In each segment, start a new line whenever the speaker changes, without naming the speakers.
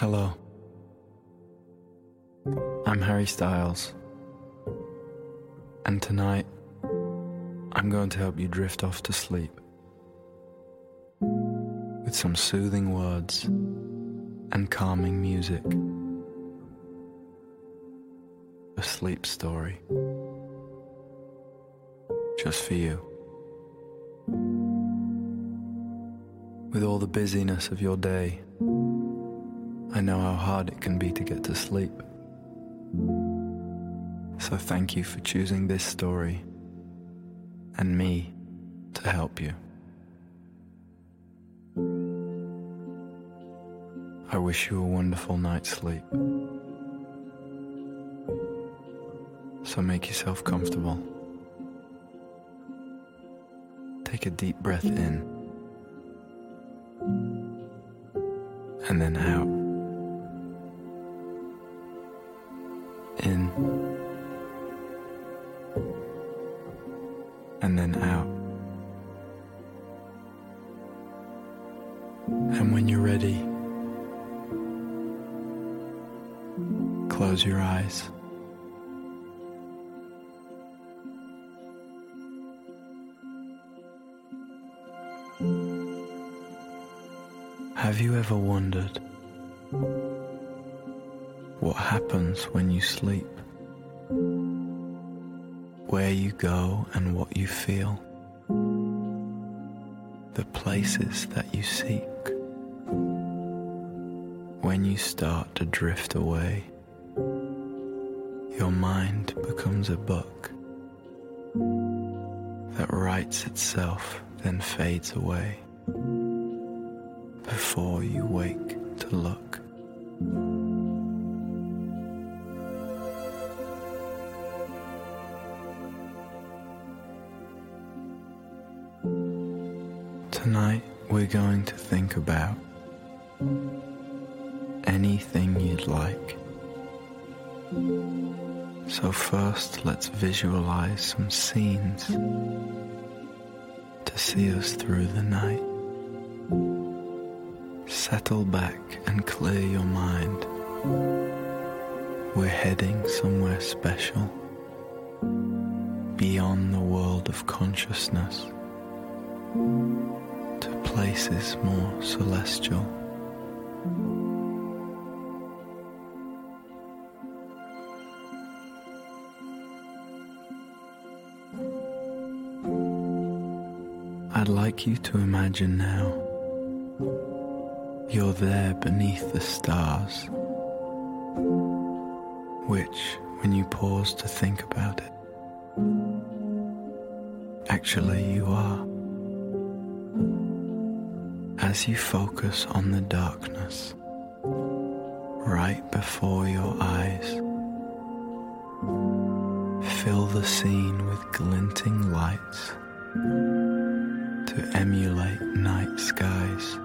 Hello. I'm Harry Styles. And tonight, I'm going to help you drift off to sleep with some soothing words and calming music. A sleep story just for you. With all the busyness of your day, I know how hard it can be to get to sleep. So thank you for choosing this story and me to help you. I wish you a wonderful night's sleep. So make yourself comfortable. Take a deep breath in and then out. You're ready, close your eyes. Have you ever wondered what happens when you sleep? Where you go and what you feel? The places that you seek? When you start to drift away, your mind becomes a book that writes itself, then fades away before you wake to look. Visualize some scenes to see us through the night. Settle back and clear your mind. We're heading somewhere special, beyond the world of consciousness, to places more celestial. Like you to imagine now you're there beneath the stars, which, when you pause to think about it, actually you are. As you focus on the darkness right before your eyes, fill the scene with glinting lights to emulate night skies.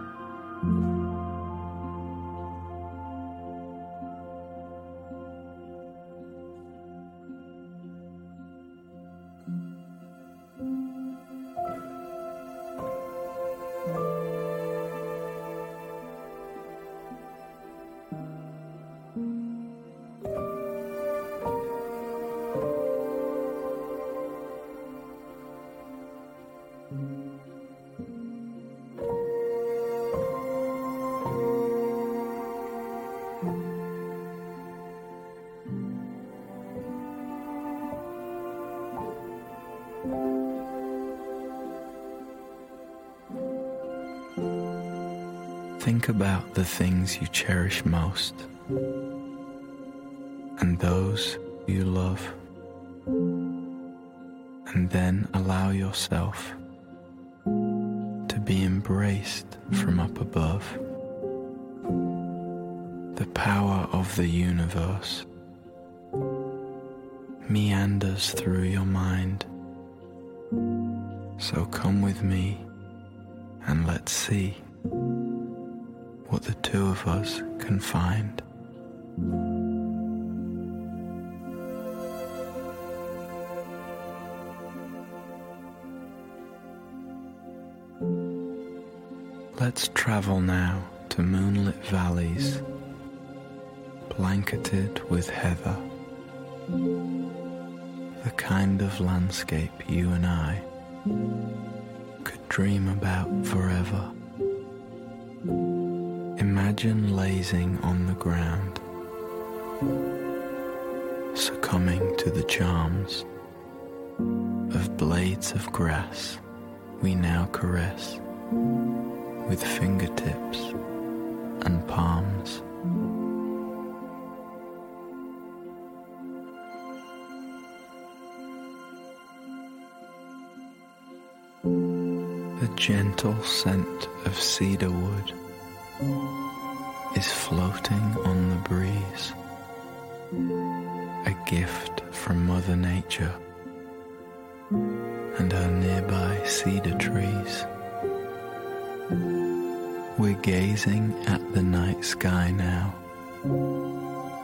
Think about the things you cherish most and those you love. And then allow yourself to be embraced from up above. The power of the universe meanders through your mind. So come with me and let's see two of us can find. Let's travel now to moonlit valleys blanketed with heather, the kind of landscape you and I could dream about forever. Imagine lazing on the ground, succumbing to the charms of blades of grass we now caress with fingertips and palms. The gentle scent of cedar wood is floating on the breeze, a gift from Mother Nature and her nearby cedar trees. We're gazing at the night sky now,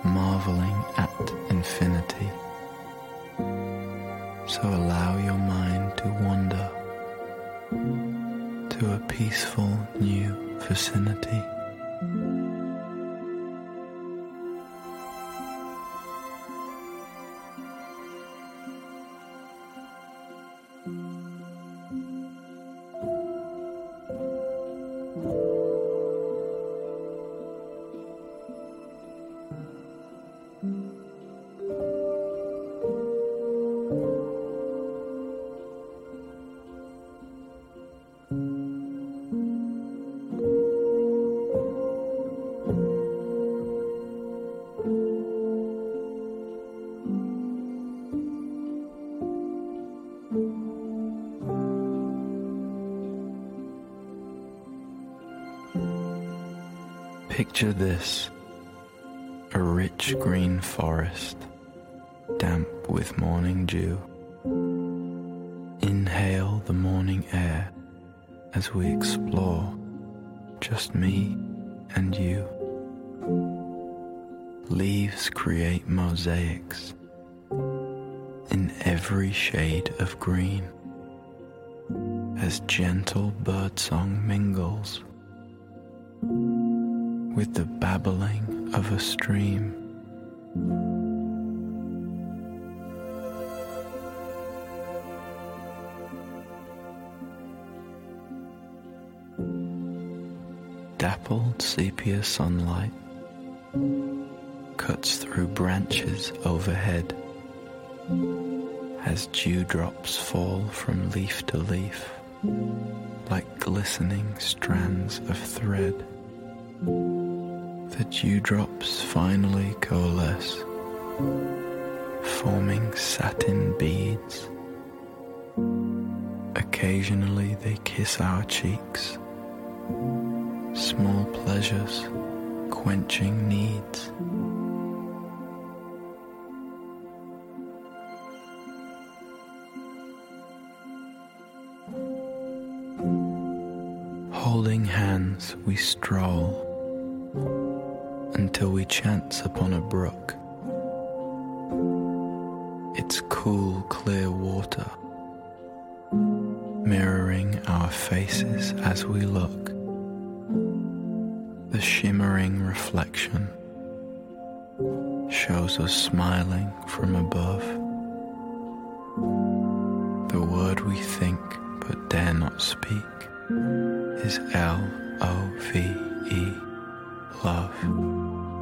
marveling at infinity. So allow your mind to wander to a peaceful new vicinity. Mosaics in every shade of green as gentle birdsong mingles with the babbling of a stream. Dappled sepia sunlight cuts through branches overhead as dewdrops fall from leaf to leaf like glistening strands of thread. The dewdrops finally coalesce, forming satin beads. Occasionally they kiss our cheeks, small pleasures quenching needs. We stroll until we chance upon a brook. Its cool, clear water mirroring our faces as we look. The shimmering reflection shows us smiling from above. The word we think but dare not speak is L O V E, love.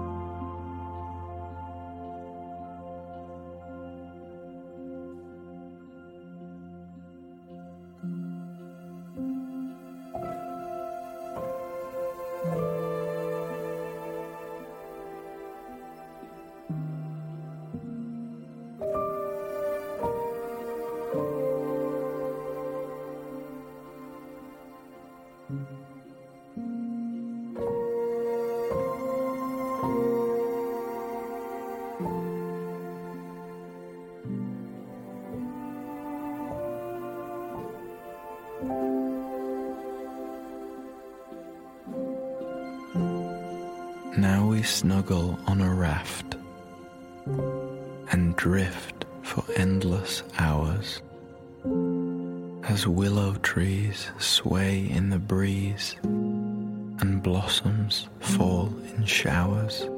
Blossoms fall in showers.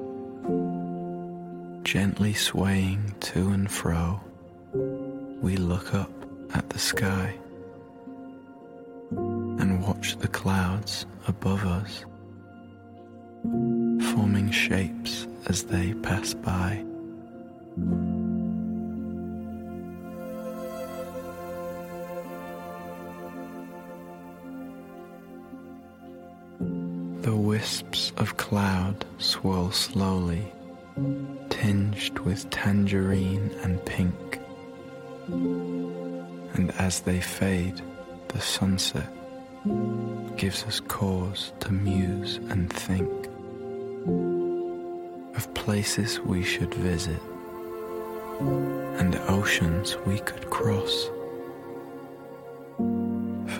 Gently swaying to and fro, we look up at the sky and watch the clouds above us forming shapes as they pass by. The wisps of cloud swirl slowly, tinged with tangerine and pink. And as they fade, the sunset gives us cause to muse and think of places we should visit and oceans we could cross.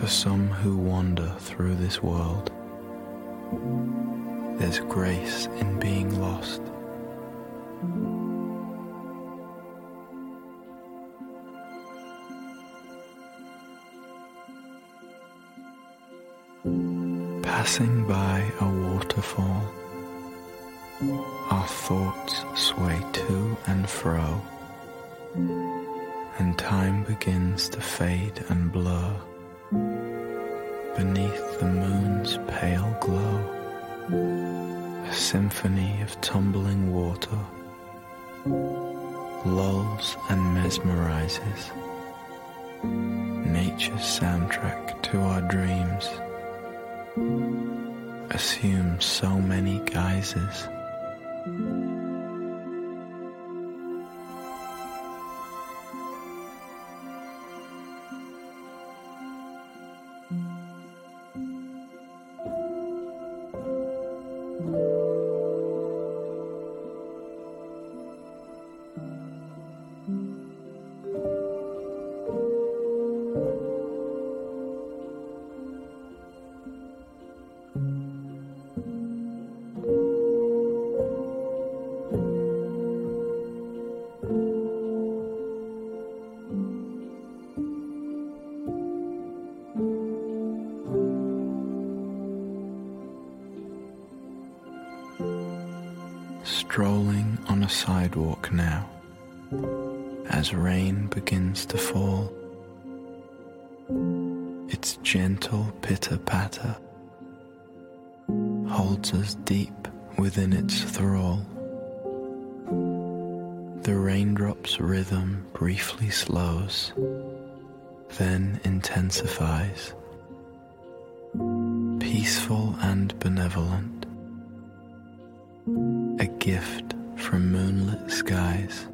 For some who wander through this world, there's grace in being lost. Passing by a waterfall, our thoughts sway to and fro, and time begins to fade and blur beneath the moon's pale glow. A symphony of tumbling water lulls and mesmerizes. Nature's soundtrack to our dreams assumes so many guises. Strolling on a sidewalk now as rain begins to fall. Its gentle pitter patter holds us deep within its thrall. The raindrops' rhythm briefly slows, then intensifies, peaceful and benevolent gift from moonlit skies.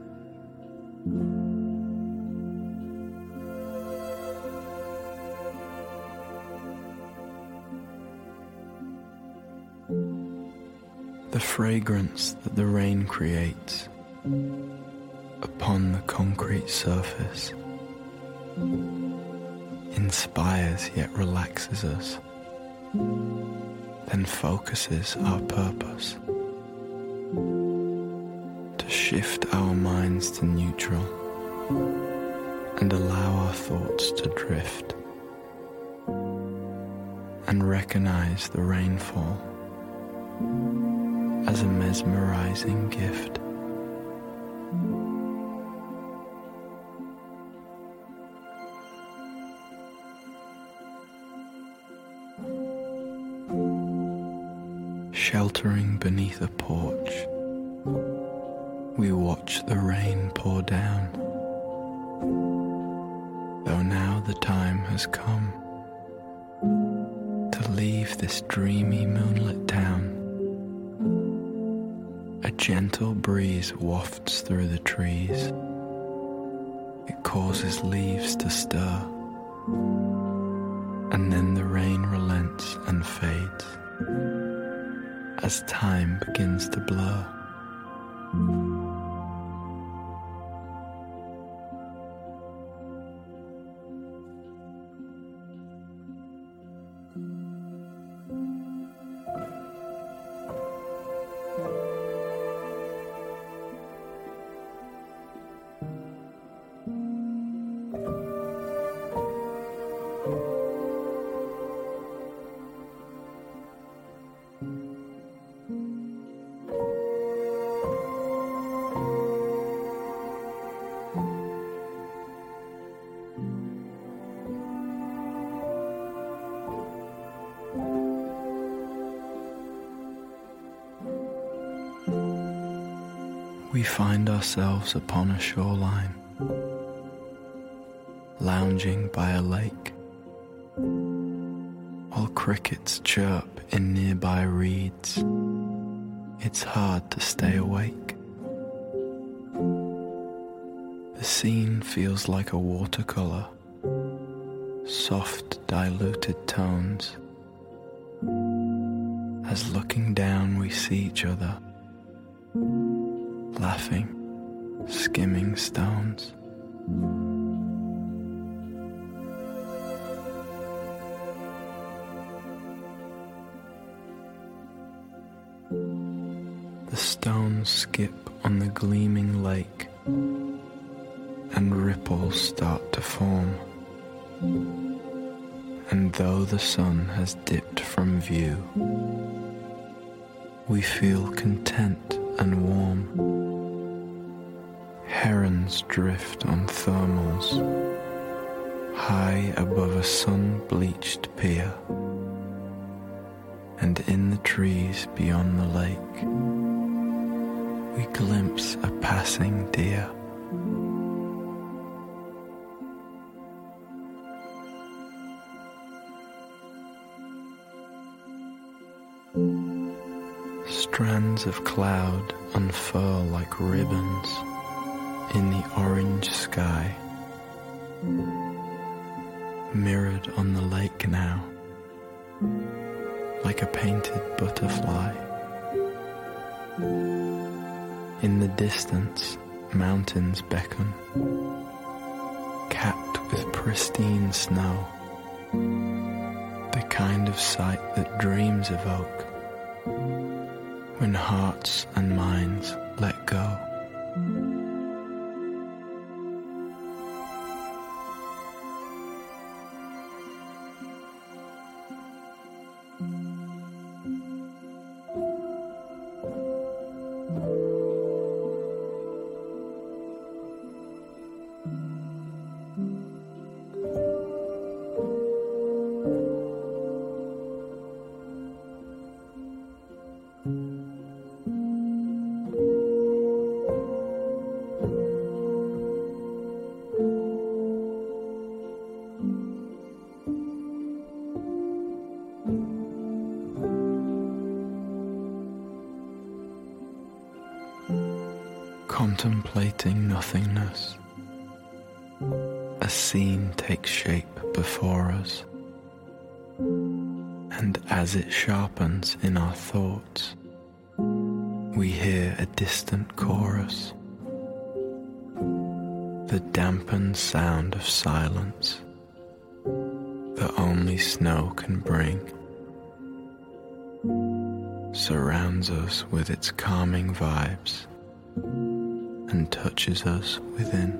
The fragrance that the rain creates upon the concrete surface inspires yet relaxes us, then focuses our purpose shift our minds to neutral and allow our thoughts to drift and recognize the rainfall as a mesmerizing gift. Sheltering beneath a porch, watch the rain pour down. Though now the time has come to leave this dreamy moonlit town, a gentle breeze wafts through the trees. It causes leaves to stir, and then the rain relents and fades as time begins to blur. Find ourselves upon a shoreline, lounging by a lake, while crickets chirp in nearby reeds. It's hard to stay awake. The scene feels like a watercolor, soft, diluted tones. As looking down, we see each other, laughing, skimming stones. The stones skip on the gleaming lake, and ripples start to form. And though the sun has dipped from view, we feel content and warm. Herons drift on thermals, high above a sun bleached pier and in the trees beyond the lake, we glimpse a passing deer. Strands of cloud unfurl like ribbons in the orange sky, mirrored on the lake now like a painted butterfly. In the distance, mountains beckon, capped with pristine snow, the kind of sight that dreams evoke when hearts and minds let go. Contemplating nothingness, a scene takes shape before us, and as it sharpens in our thoughts, we hear a distant chorus, the dampened sound of silence that only snow can bring surrounds us with its calming vibes and touches us within.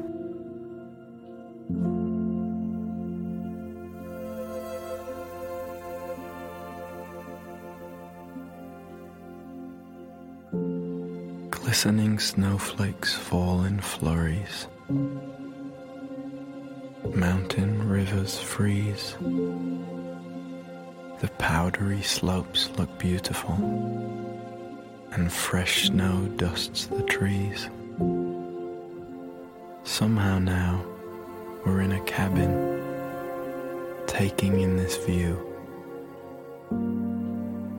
Glistening snowflakes fall in flurries. Mountain rivers freeze. The powdery slopes look beautiful, and fresh snow dusts the trees. Somehow now, we're in a cabin, taking in this view.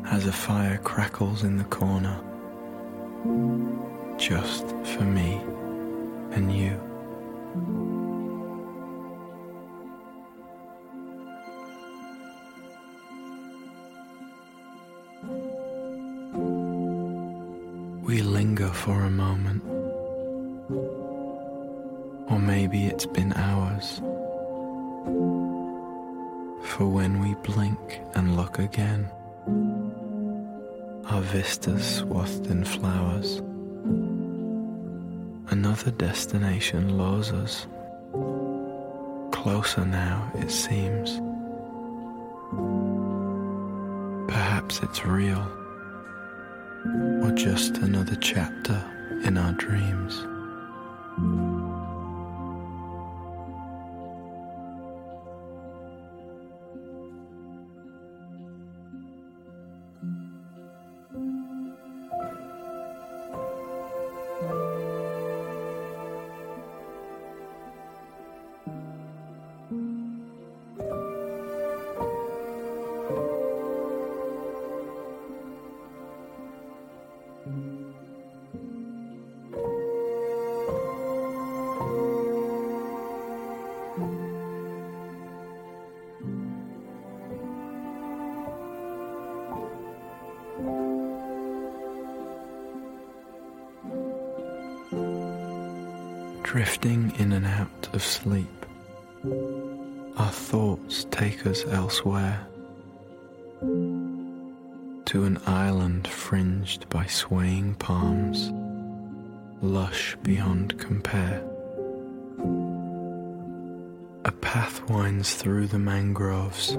As a fire crackles in the corner, just for me and you. Destination lures us. Closer now, it seems. Perhaps it's real, or just another chapter in our dreams. Elsewhere to an island fringed by swaying palms, lush beyond compare. A path winds through the mangroves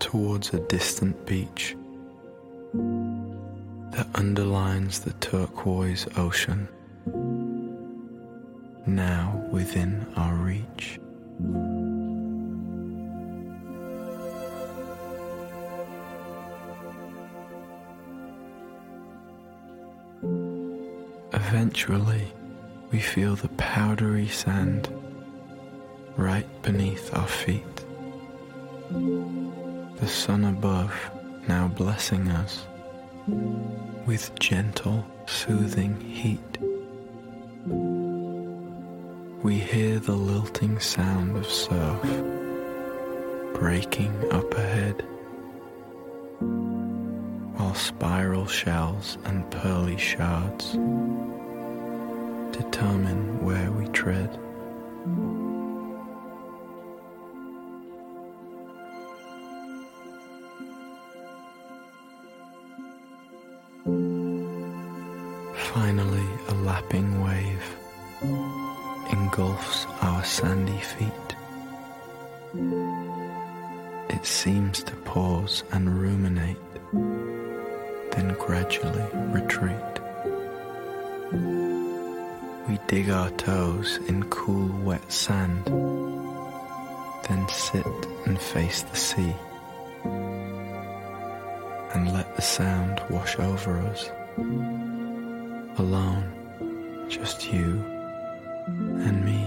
towards a distant beach that underlines the turquoise ocean now within our reach. Eventually, we feel the powdery sand right beneath our feet. The sun above now blessing us with gentle, soothing heat we hear the lilting sound of surf breaking up ahead, while spiral shells and pearly shards determine where we tread. Finally, a lapping wave engulfs our sandy feet. It seems to pause and ruminate, then gradually retreat. We dig our toes in cool, wet sand, then sit and face the sea, and let the sound wash over us. Alone, just you and me.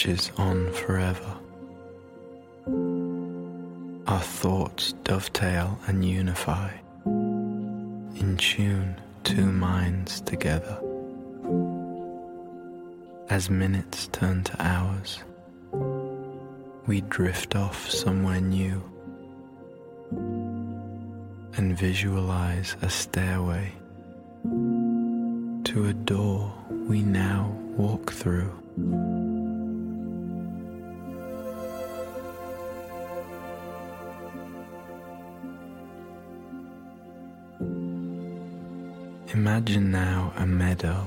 Stretches on forever. Our thoughts dovetail and unify, in tune, two minds together. As minutes turn to hours, we drift off somewhere new and visualize a stairway to a door we now walk through. Imagine now a meadow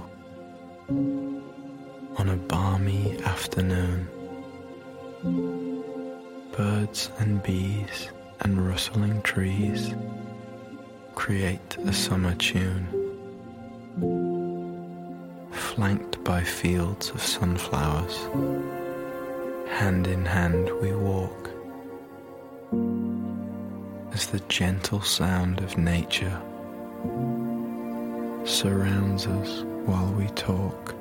on a balmy afternoon. Birds and bees and rustling trees create a summer tune flanked by fields of sunflowers. Hand in hand we walk as the gentle sound of nature surrounds us while we talk.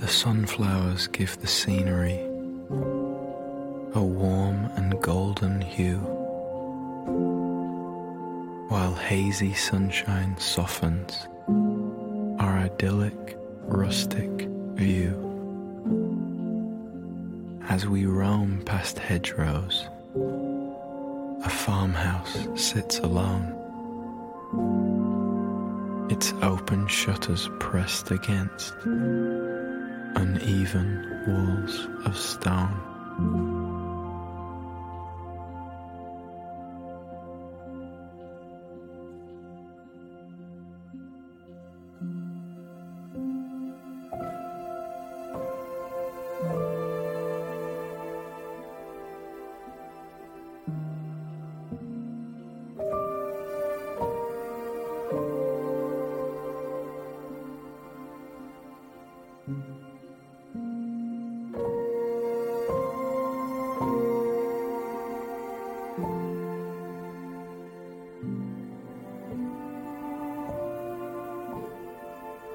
The sunflowers give the scenery a warm and golden hue, while hazy sunshine softens our idyllic rustic view. As we roam past hedgerows, a farmhouse sits alone, its open shutters pressed against uneven walls of stone.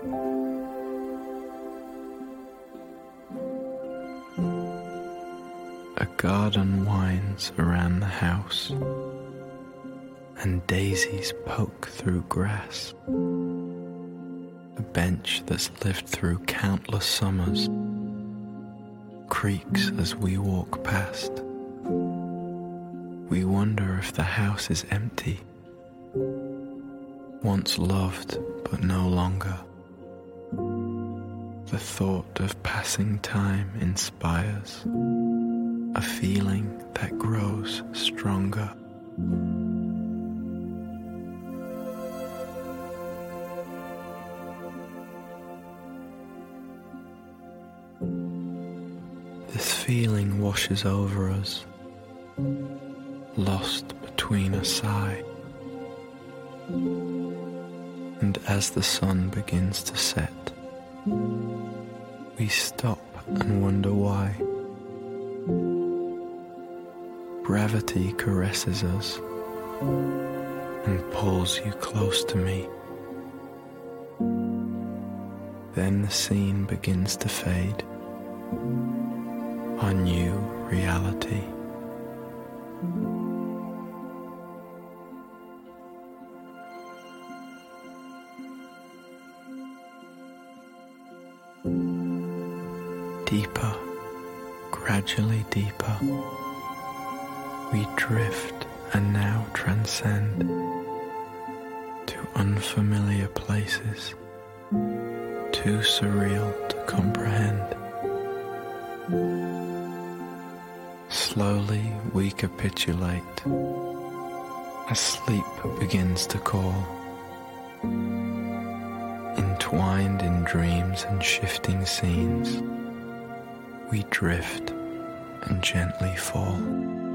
A garden winds around the house, and daisies poke through grass. A bench that's lived through countless summers creaks as we walk past. We wonder if the house is empty, once loved but no longer. The thought of passing time inspires a feeling that grows stronger. This feeling washes over us, lost between a sigh. And as the sun begins to set, stop and wonder why. Gravity caresses us and pulls you close to me. Then the scene begins to fade. A new reality. Gradually deeper, we drift and now transcend to unfamiliar places, too surreal to comprehend. Slowly we capitulate as sleep begins to call. Entwined in dreams and shifting scenes, we drift and gently fall.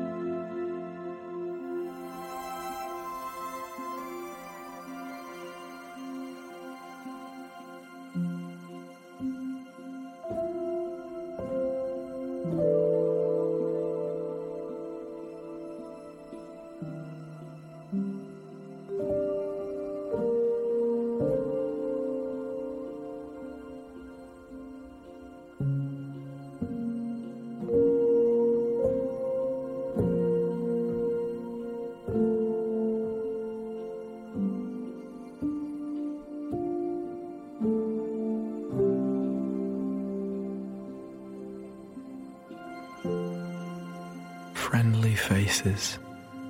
Faces,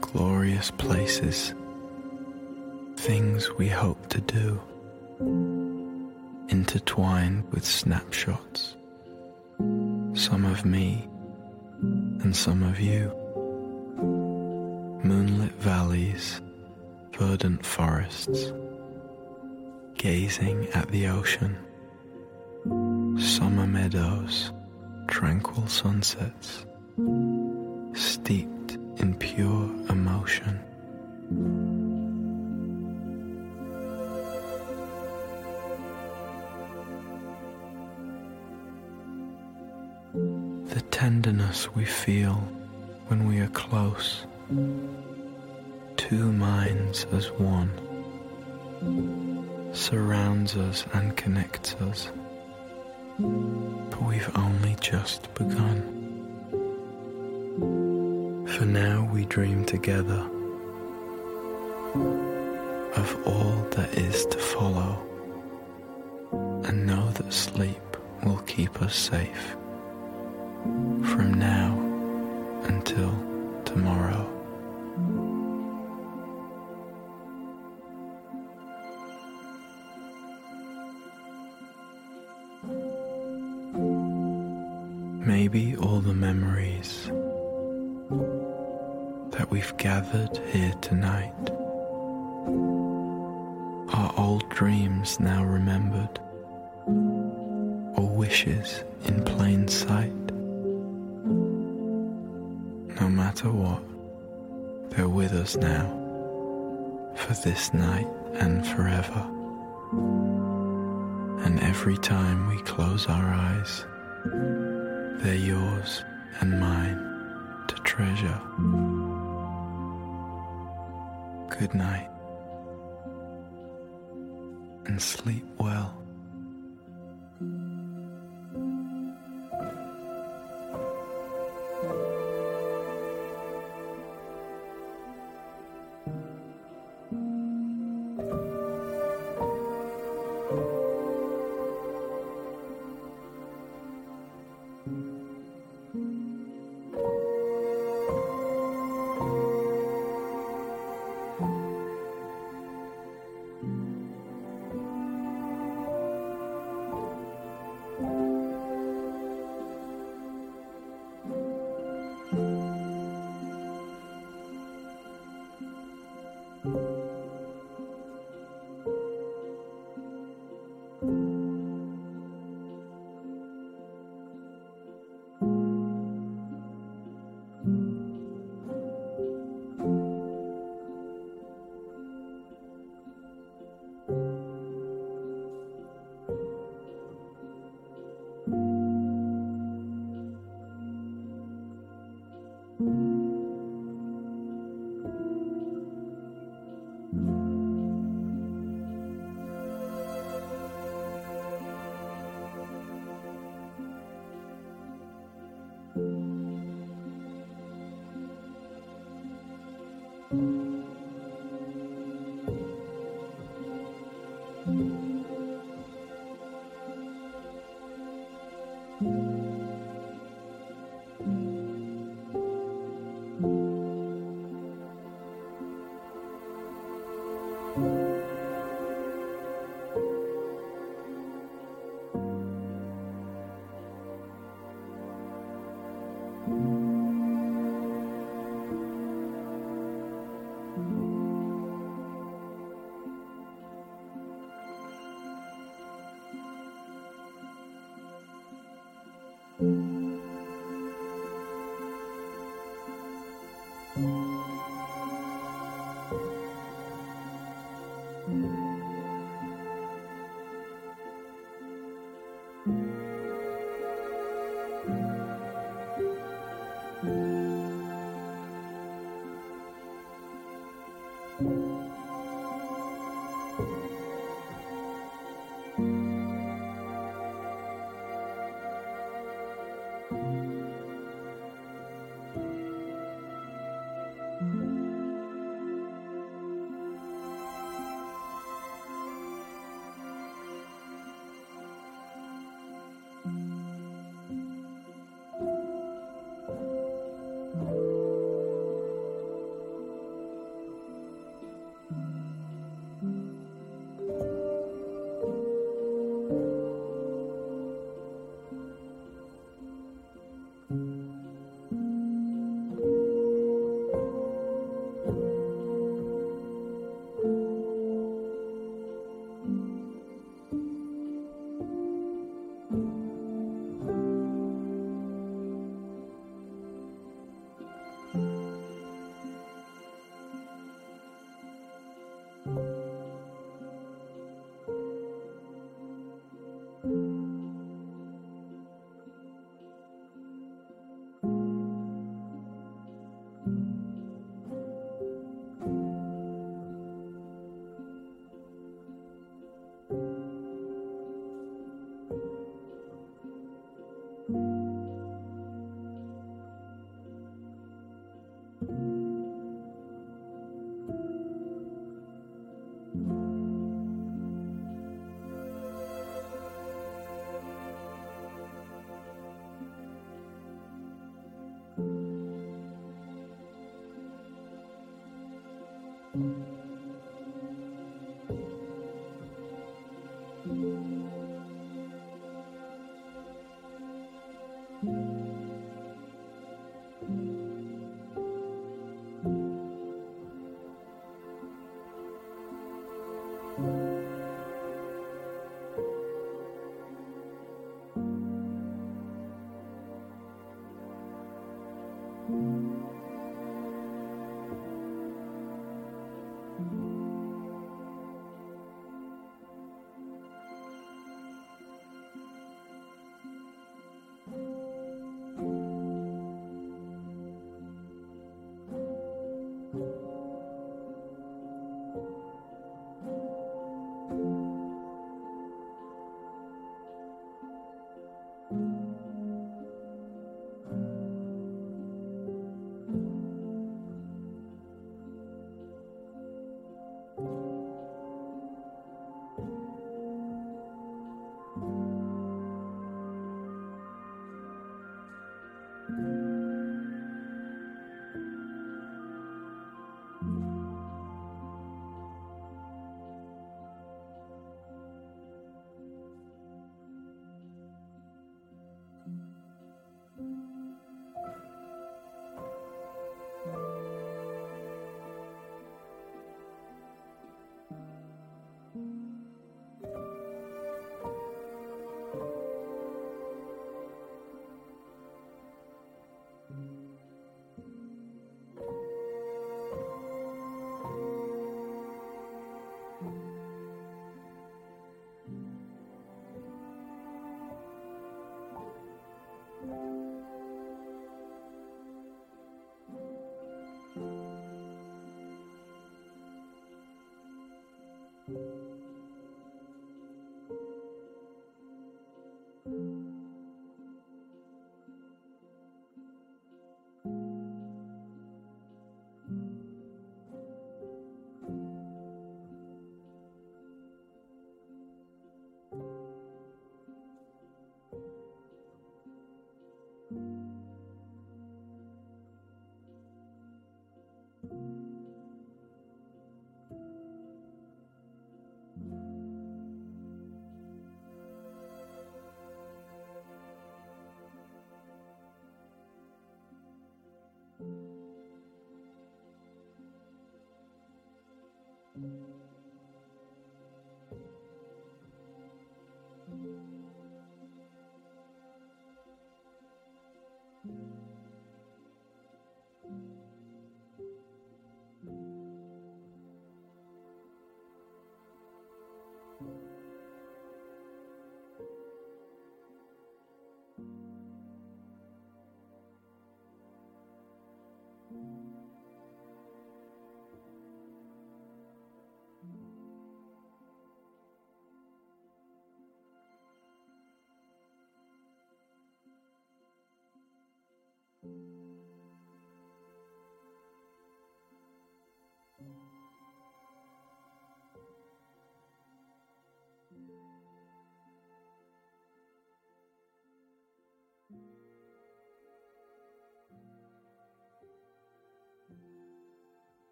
glorious places, things we hope to do, intertwined with snapshots, some of me and some of you, moonlit valleys, verdant forests, gazing at the ocean, summer meadows, tranquil sunsets pure emotion. The tenderness we feel when we are close, two minds as one, surrounds us and connects us, but we've only just begun. For now we dream together of all that is to follow and know that sleep will keep us safe from now until tomorrow. Maybe all the memories that we've gathered here tonight are old dreams now remembered or wishes in plain sight. No matter what, they're with us now for this night and forever. And every time we close our eyes, they're yours and mine to treasure. Good night and sleep well.